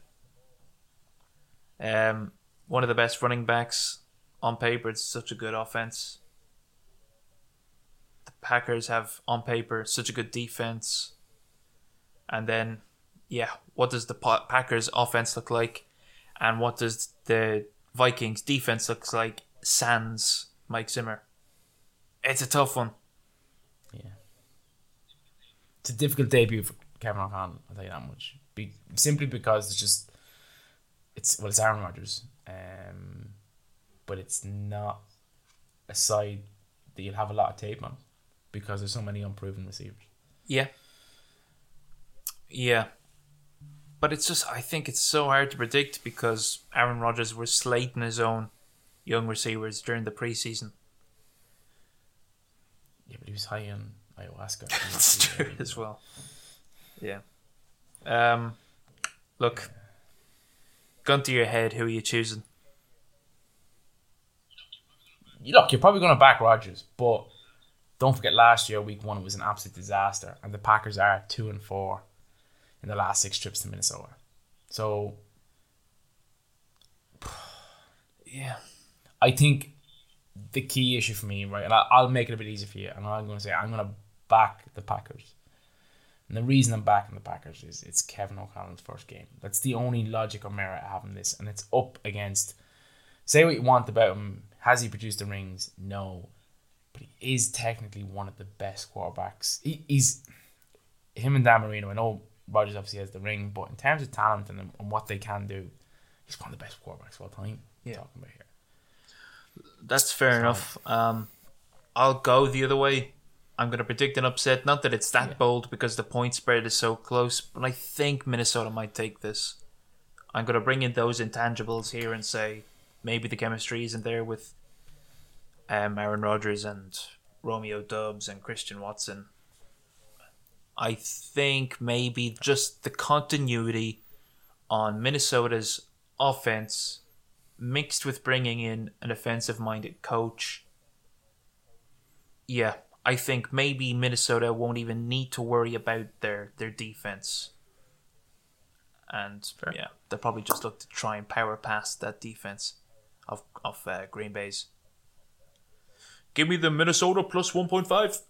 Um, one of the best running backs on paper. It's such a good offense. Packers have on paper such a good defense. And then, yeah, what does the Packers offense look like, and what does the Vikings defense look like? Sans Mike Zimmer. It's a tough one. Yeah. It's a difficult debut for Kevin O'Connell, I'll tell you that much. Be, simply because it's just it's well it's Aaron Rodgers. Um but it's not a side that you'll have a lot of tape on because there's so many unproven receivers. Yeah. Yeah. But it's just, I think it's so hard to predict because Aaron Rodgers was slating his own young receivers during the preseason. Yeah, but he was high on ayahuasca. <laughs> It's true as well. Yeah. Um, look, gun to your head, who are you choosing? Look, you're probably going to back Rodgers, but don't forget last year, week one, was an absolute disaster, and the Packers are two and four in the last six trips to Minnesota. So <sighs> Yeah. I think the key issue for me, right, and I'll make it a bit easier for you, and I'm going to say I'm going to back the Packers. And the reason I'm backing the Packers is it's Kevin O'Connell's first game. That's the only logic or merit in this, and it's up against. Say what you want about him. Has he produced the rings? No, but he is technically one of the best quarterbacks. He, he's him and Dan Marino. I know Rodgers obviously has the ring, but in terms of talent and, and what they can do, he's one of the best quarterbacks of all time. Yeah. Talking about here. That's fair enough. Um, I'll go the other way. I'm going to predict an upset. Not that it's that bold because the point spread is so close, but I think Minnesota might take this. I'm going to bring in those intangibles here and say maybe the chemistry isn't there with um, Aaron Rodgers and Romeo Doubs and Christian Watson. I think maybe just the continuity on Minnesota's offense mixed with bringing in an offensive minded coach. Yeah, I think maybe Minnesota won't even need to worry about their, their defense. And yeah, they'll probably just look to try and power past that defense of, of uh, Green Bay's. Give me the Minnesota plus 1.5.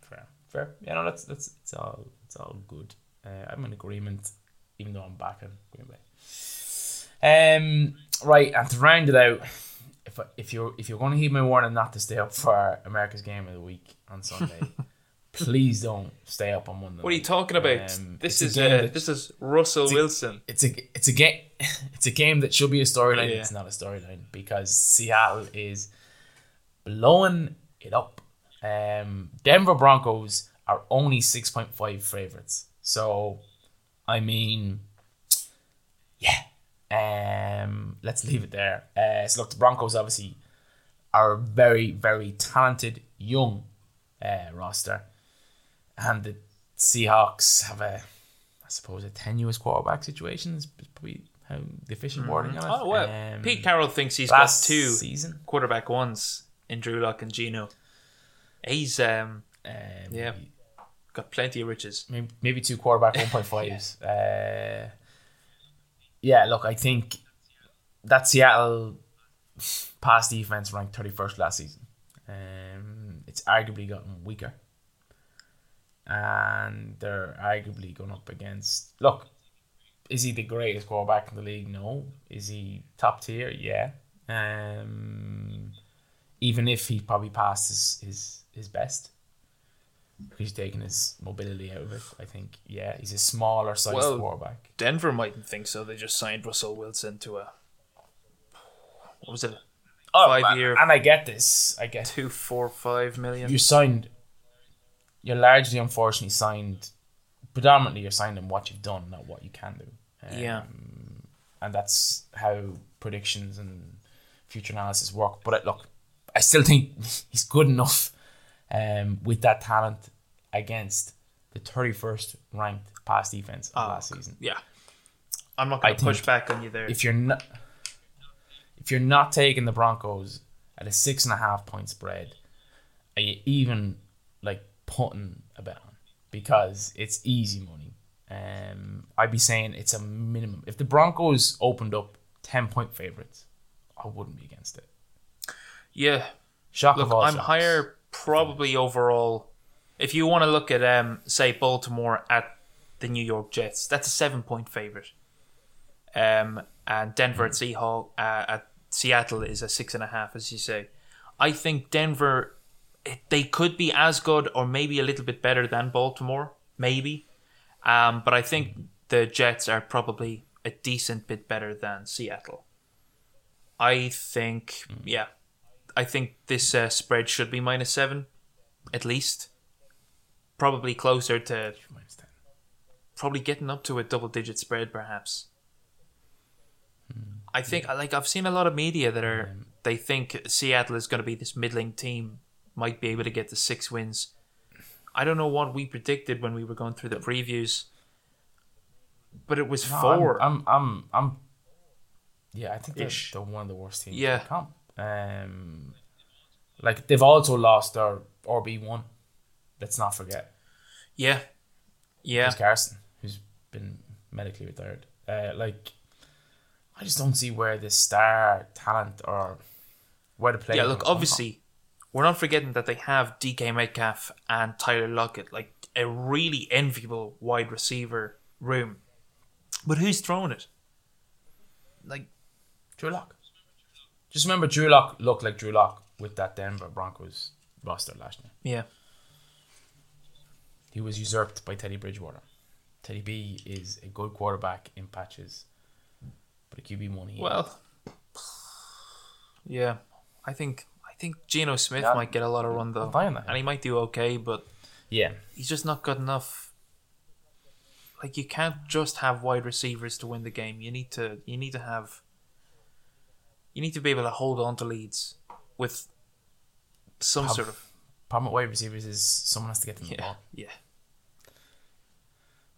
fair. Fair. Yeah, no, that's that's it's all it's all good. Uh, I'm in agreement, even though I'm back in Green Bay. Um, right, and to round it out, if if you're if you're going to heed my warning not to stay up for America's game of the week on Sunday, <laughs> please don't stay up on Monday. What are you talking about? Um, this is a uh, that- this is Russell a- Wilson. it's a it's a game <laughs> it's a game that should be a storyline. Yeah. It's not a storyline because Seattle is blowing it up. Um, Denver Broncos are only six point five favorites. So, I mean, yeah. Um, let's leave it there. Uh, so look, the Broncos obviously are a very very talented young uh, roster, and the Seahawks have a I suppose a tenuous quarterback situation is probably how the official wording on it. Oh well, Um, Pete Carroll thinks he's got two season. quarterback ones in Drew Lock and Geno. He's um Um, Yeah. got plenty of riches. maybe, maybe two quarterback one point fives. <laughs> uh, yeah, look, I think that Seattle pass defense ranked thirty first last season. Um, it's arguably gotten weaker, and they're arguably going up against. Look, is he the greatest quarterback in the league? No. Is he top tier? Yeah. Um, even if he probably passed his his, his best. Because he's taking his mobility out of it, I think. Yeah, he's a smaller sized Well, quarterback. Denver mightn't think so. They just signed Russell Wilson to a what was it? Oh, five and- year- and I get this. I get Two, four, five million. you signed. You're largely, unfortunately, signed. Predominantly, you're signed on what you've done, not what you can do. Um, yeah. and that's how predictions and future analysis work. But uh, look, I still think he's good enough um, with that talent against the 31st ranked pass defense of Oh, last season. Yeah. I'm not gonna push back on you there. If you're not, if you're not taking the Broncos at a six and a half point spread, are you even like putting a bet on? Because it's easy money. Um, I'd be saying it's a minimum. If the Broncos opened up ten point favorites, I wouldn't be against it. Yeah. Shock Look, of all I'm shocks. higher probably overall. If you want to look at um say Baltimore at the New York Jets, that's a seven point favorite. Um and Denver at Hmm. Seahawk uh, at Seattle is a six and a half, as you say. I think Denver they could be as good or maybe a little bit better than Baltimore, maybe. Um, but I think the Jets are probably a decent bit better than Seattle. I think, yeah, I think this uh, spread should be minus seven, at least. Probably closer to Minus 10. probably getting up to a double digit spread, perhaps. I think, like, I've seen a lot of media that are they think Seattle is going to be this middling team, might be able to get the six wins. I don't know what we predicted when we were going through the previews, but it was No, four. I'm, I'm, I'm, I'm yeah, I think they're, they're one of the worst teams Yeah. In the comp. Um, like they've also lost their RB one. Let's not forget. yeah, yeah. Chris Carson, who's been medically retired. Uh, like, I just don't see where the star talent or where the play. Yeah, look, obviously, we're not forgetting that they have DK Metcalf and Tyler Lockett, like a really enviable wide receiver room. But who's throwing it? Like, Drew Lock. Just remember, Drew Lock looked like Drew Lock with that Denver Broncos roster last year. yeah, He was usurped by Teddy Bridgewater. Teddy B is a good quarterback in patches, but a QB one. He well, yeah. I think I think Geno Smith Yeah. might get a lot of run though, and he might do okay, but yeah, he's just not good enough. Like you can't just have wide receivers to win the game. You need to you need to have you need to be able to hold on to leads with some Prob- sort of problem with wide receivers is someone has to get them the yeah ball. yeah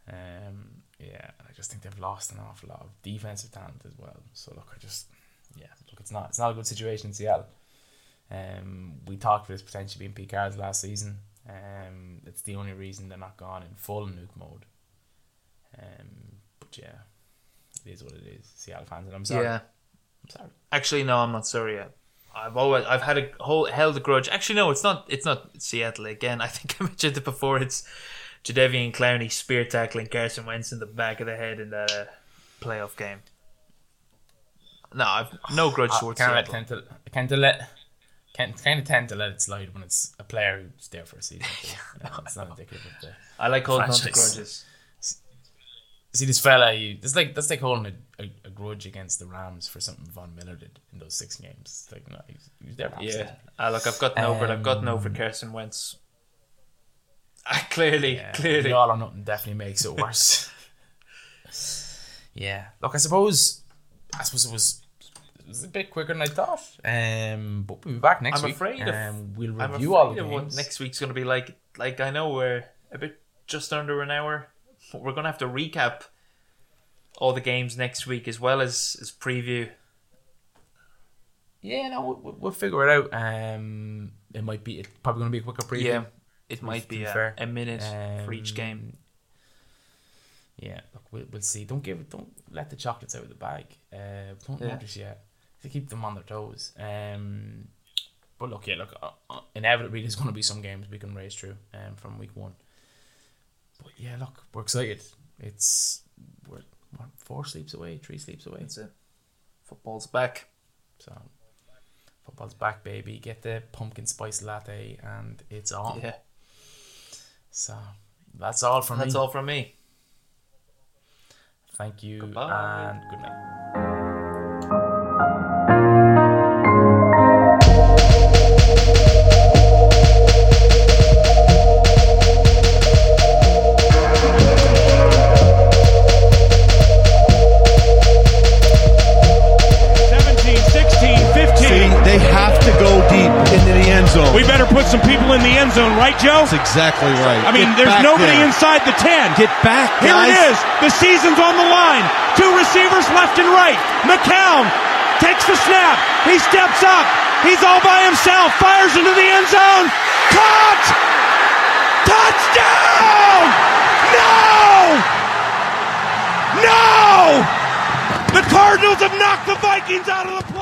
Um, yeah, I just think they've lost an awful lot of defensive talent as well. So look, I just yeah, look, it's not it's not a good situation in Seattle. Um, we talked about this potentially being Pete Carroll's last season. Um, it's the only reason they're not gone in full nuke mode. Um, but yeah, it is what it is. Seattle fans, and I'm sorry. yeah. Sorry. Actually, no, I'm not sorry yet. I've always I've had a whole held a grudge. Actually, no, it's not. It's not Seattle again. <laughs> I think I mentioned it before. It's Jadeveon Clowney spear tackling Carson Wentz in the back of the head in that uh, playoff game. No, I've no <sighs> grudge I towards Seattle. tend to, I kind of let, can kind of tend to let it slide when it's a player who's there for a season. <laughs> You know, it's not indicative of the. I like holding on to grudges. See this fella, you, that's like that's like holding a, a, a grudge against the Rams for something Von Miller did in those six games. It's like no, he was, there. For Yeah, uh, look, I've gotten over it. I've gotten over Carson Wentz. <laughs> I clearly, Yeah, clearly. the all or nothing definitely makes it worse. <laughs> yeah, look, I suppose, I suppose it was, it was a bit quicker than I thought. Um, but we'll be back next week. I'm week. afraid of- um, we'll I'm review all the of what games. next week's going to be like. Like I know we're a bit just under an hour. We're going to have to recap all the games next week as well as as preview. Yeah, no, we'll, we'll figure it out. Um, it might be it's probably going to be a quicker preview. Yeah, it might be a, fair. a minute for each Um, game. Yeah, look, we'll, we'll see. Don't give, don't let the chocolates out of the bag. Uh, don't Yeah. notice yet. To keep them on their toes. Um, but look, yeah, look, uh, uh, inevitably there's going to be some games we can race through um, from week one. But yeah, look, we're excited. It's we're what, four sleeps away, three sleeps away. That's it. Football's back. So football's back, baby. Get the pumpkin spice latte, and it's on. Yeah, So that's all from that's me. all from me. Thank you Goodbye. and good night. Oh. We better put some people in the end zone, right, Joe? That's exactly right. I mean, Get there's nobody there. inside the 10. Get back, Here it is. The season's on the line. Two receivers left and right. McCown takes the snap. He steps up. He's all by himself. Fires into the end zone. Caught! Touchdown! No! No! The Cardinals have knocked the Vikings out of the playoffs.